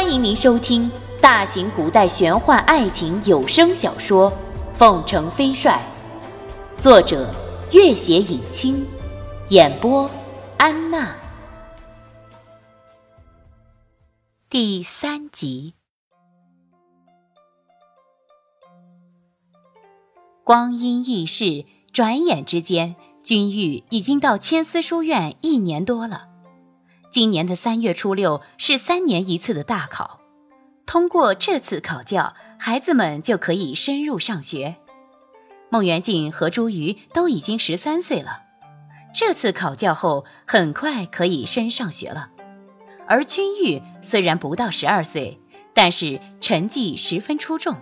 欢迎您收听大型古代玄幻爱情有声小说《凤城飞帅》，作者：月写影清，演播：安娜。第三集。光阴易逝，转眼之间，君玉已经到千丝书院一年多了。今年的三月初六是三年一次的大考，通过这次考教，孩子们就可以深入上学。孟元敬和朱瑜都已经十三岁了，这次考教后很快可以升上学了。而君玉虽然不到十二岁，但是成绩十分出众，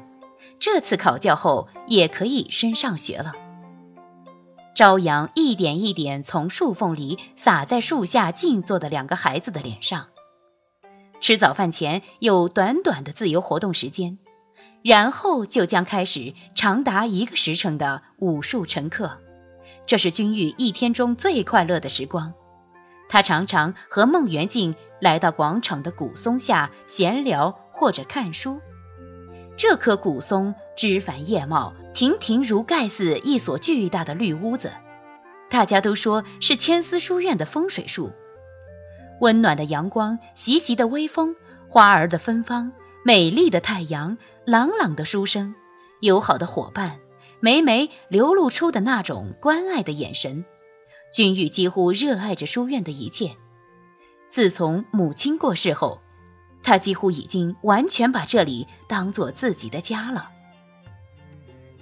这次考教后也可以升上学了。朝阳一点一点从树缝里洒在树下静坐的两个孩子的脸上。吃早饭前有短短的自由活动时间，然后就将开始长达一个时辰的武术晨课。这是君玉一天中最快乐的时光。他常常和孟元敬来到广场的古松下闲聊或者看书。这棵古松枝繁叶茂。亭亭如盖似一所巨大的绿屋子，大家都说是千丝书院的风水树。温暖的阳光，习习的微风，花儿的芬芳，美丽的太阳，朗朗的书声，友好的伙伴，每每流露出的那种关爱的眼神，君玉几乎热爱着书院的一切。自从母亲过世后，他几乎已经完全把这里当做自己的家了。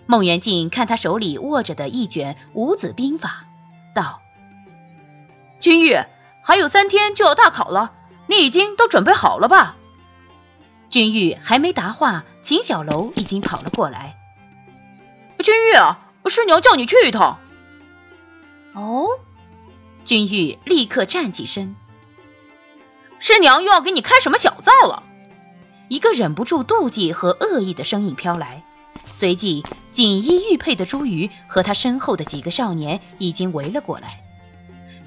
孟元敬看他手里握着的一卷五子兵法，道：“君玉，还有三天就要大考了，你已经都准备好了吧？”君玉还没答话，秦小楼已经跑了过来。“君玉啊，师娘叫你去一趟。”哦，君玉立刻站起身。师娘又要给你开什么小灶了？一个忍不住妒忌和恶意的声音飘来。随即，锦衣玉佩的朱瑜和他身后的几个少年已经围了过来。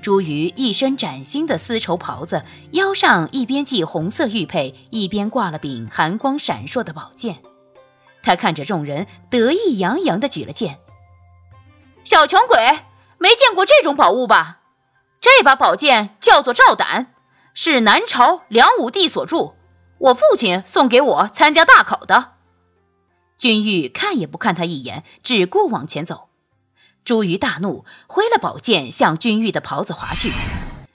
朱瑜一身崭新的丝绸袍子，腰上一边系红色玉佩，一边挂了柄寒光闪烁的宝剑。他看着众人，得意洋洋地举了剑。小穷鬼，没见过这种宝物吧？这把宝剑叫做赵胆，是南朝梁武帝所铸，我父亲送给我参加大考的。君玉看也不看他一眼，只顾往前走。朱瑜大怒，挥了宝剑向君玉的袍子划去。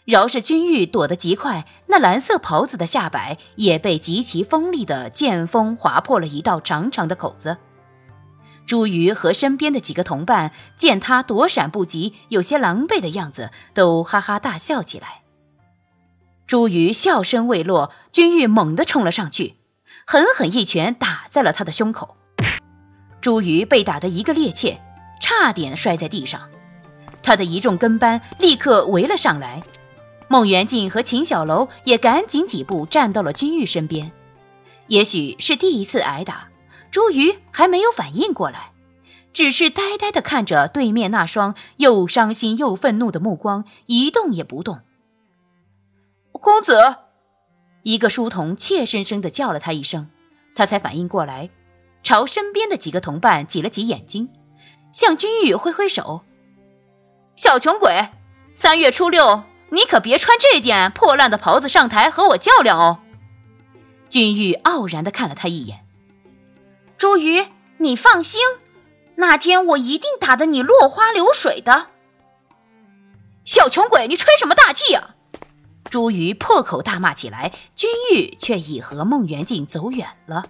饶是君玉躲得极快，那蓝色袍子的下摆也被极其锋利的剑锋划破了一道长长的口子。朱瑜和身边的几个同伴见他躲闪不及，有些狼狈的样子，都哈哈大笑起来。朱瑜笑声未落，君玉猛地冲了上去，狠狠一拳打在了他的胸口。朱瑜被打得一个趔趄，差点摔在地上。他的一众跟班立刻围了上来，孟元敬和秦小楼也赶紧几步站到了君玉身边。也许是第一次挨打，朱瑜还没有反应过来，只是呆呆地看着对面那双又伤心又愤怒的目光，一动也不动。公子，一个书童怯生生地叫了他一声，他才反应过来。朝身边的几个同伴挤了挤眼睛，向君玉挥挥手：“小穷鬼，三月初六，你可别穿这件破烂的袍子上台和我较量哦。”君玉傲然地看了他一眼：“朱瑜，你放心，那天我一定打得你落花流水的。”小穷鬼，你吹什么大气呀？朱瑜破口大骂起来，君玉却已和孟元敬走远了。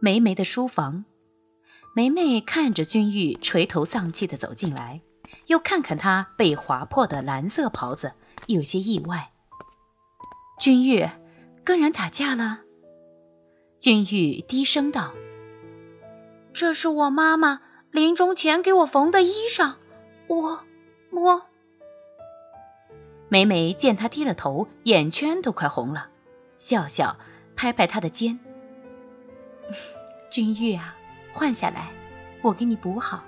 梅梅的书房，梅梅看着君玉垂头丧气的走进来，又看看他被划破的蓝色袍子，有些意外。君玉，跟人打架了？君玉低声道：“这是我妈妈临终前给我缝的衣裳，我我……”梅梅见他低了头，眼圈都快红了，笑笑，拍拍他的肩。君玉啊，换下来，我给你补好。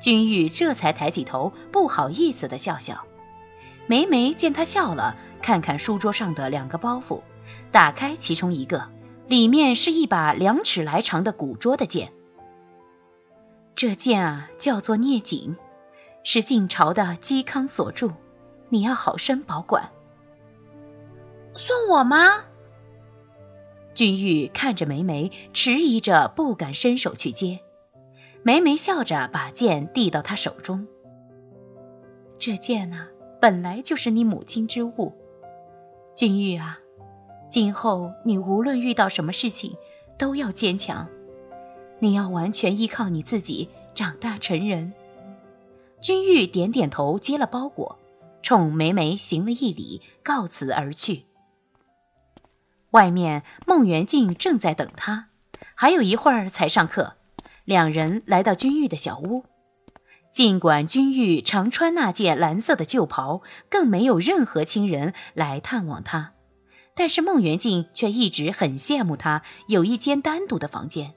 君玉这才抬起头，不好意思的笑笑。梅梅见他笑了，看看书桌上的两个包袱，打开其中一个，里面是一把两尺来长的古拙的剑。这剑啊，叫做聂锦，是晋朝的嵇康所铸，你要好生保管。送我吗？君玉看着梅梅，迟疑着不敢伸手去接。梅梅笑着把剑递到他手中。这剑啊，本来就是你母亲之物。君玉啊，今后你无论遇到什么事情，都要坚强。你要完全依靠你自己长大成人。君玉点点头，接了包裹，冲梅梅行了一礼，告辞而去。外面，孟元敬正在等他，还有一会儿才上课。两人来到君玉的小屋，尽管君玉常穿那件蓝色的旧袍，更没有任何亲人来探望他，但是孟元敬却一直很羡慕他有一间单独的房间。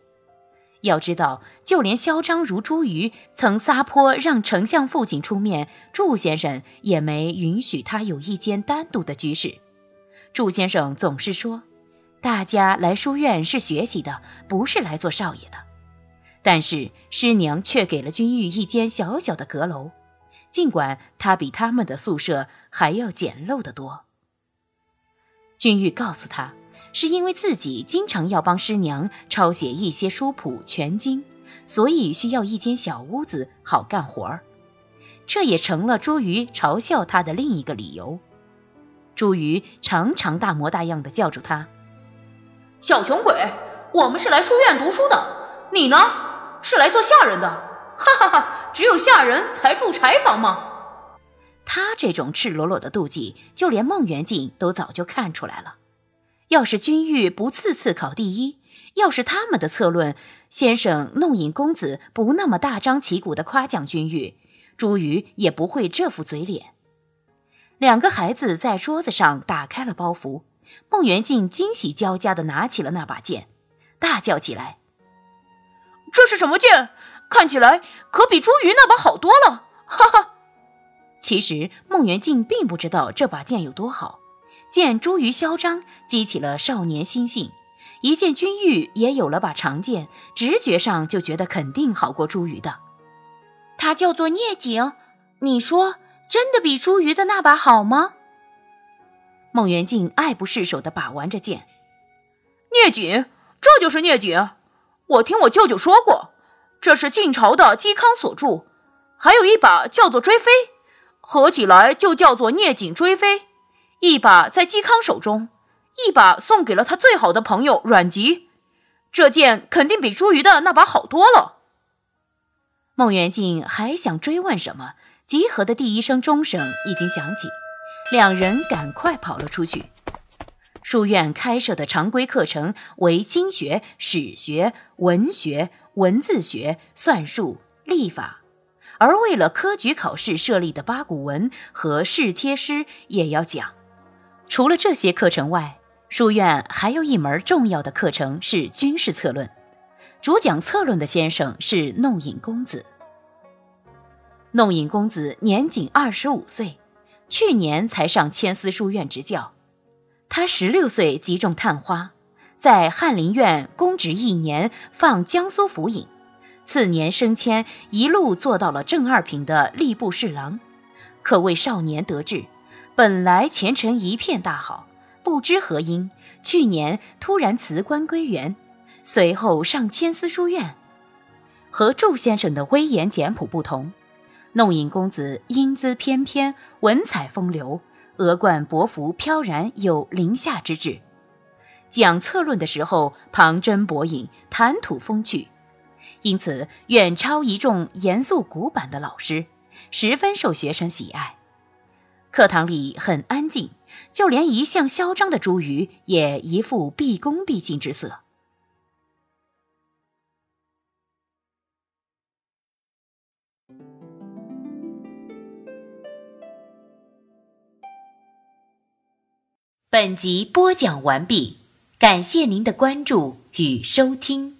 要知道，就连嚣张如朱瑜曾撒泼让丞相父亲出面，祝先生也没允许他有一间单独的居室。祝先生总是说，大家来书院是学习的，不是来做少爷的。但是师娘却给了君玉一间小小的阁楼，尽管它比他们的宿舍还要简陋得多。君玉告诉他，是因为自己经常要帮师娘抄写一些书谱全经，所以需要一间小屋子好干活儿。这也成了朱瑜嘲笑他的另一个理由。朱瑜常常大模大样的叫住他：“小穷鬼，我们是来书院读书的，你呢？”是来做下人的，哈哈哈！只有下人才住柴房吗？他这种赤裸裸的妒忌，就连孟元敬都早就看出来了。要是君玉不次次考第一，要是他们的策论先生弄影公子不那么大张旗鼓的夸奖君玉，朱瑜也不会这副嘴脸。两个孩子在桌子上打开了包袱，孟元敬惊喜交加的拿起了那把剑，大叫起来。这是什么剑？看起来可比朱瑜那把好多了，哈哈。其实孟元敬并不知道这把剑有多好，见朱瑜嚣张，激起了少年心性。一见君玉也有了把长剑，直觉上就觉得肯定好过朱瑜的。它叫做聂景，你说真的比朱瑜的那把好吗？孟元敬爱不释手地把玩着剑。聂景，这就是聂景。我听我舅舅说过，这是晋朝的嵇康所铸，还有一把叫做追飞，合起来就叫做聂锦追飞。一把在嵇康手中，一把送给了他最好的朋友阮籍。这剑肯定比朱瑜的那把好多了。孟元敬还想追问什么，集合的第一声钟声已经响起，两人赶快跑了出去。书院开设的常规课程为经学、史学、文学、文字学、算术、历法，而为了科举考试设立的八股文和试帖诗也要讲。除了这些课程外，书院还有一门重要的课程是军事策论，主讲策论的先生是弄影公子。弄影公子年仅二十五岁，去年才上千丝书院执教。他十六岁即中探花，在翰林院公职一年，放江苏府尹。次年升迁，一路做到了正二品的吏部侍郎，可谓少年得志。本来前程一片大好，不知何因，去年突然辞官归园，随后上千丝书院。和祝先生的威严简朴不同，弄影公子英姿翩翩，文采风流。额冠博服飘然有凌夏之志，讲策论的时候旁征博引，谈吐风趣，因此远超一众严肃古板的老师，十分受学生喜爱。课堂里很安静，就连一向嚣张的朱瑜也一副毕恭毕敬之色。本集播讲完毕，感谢您的关注与收听。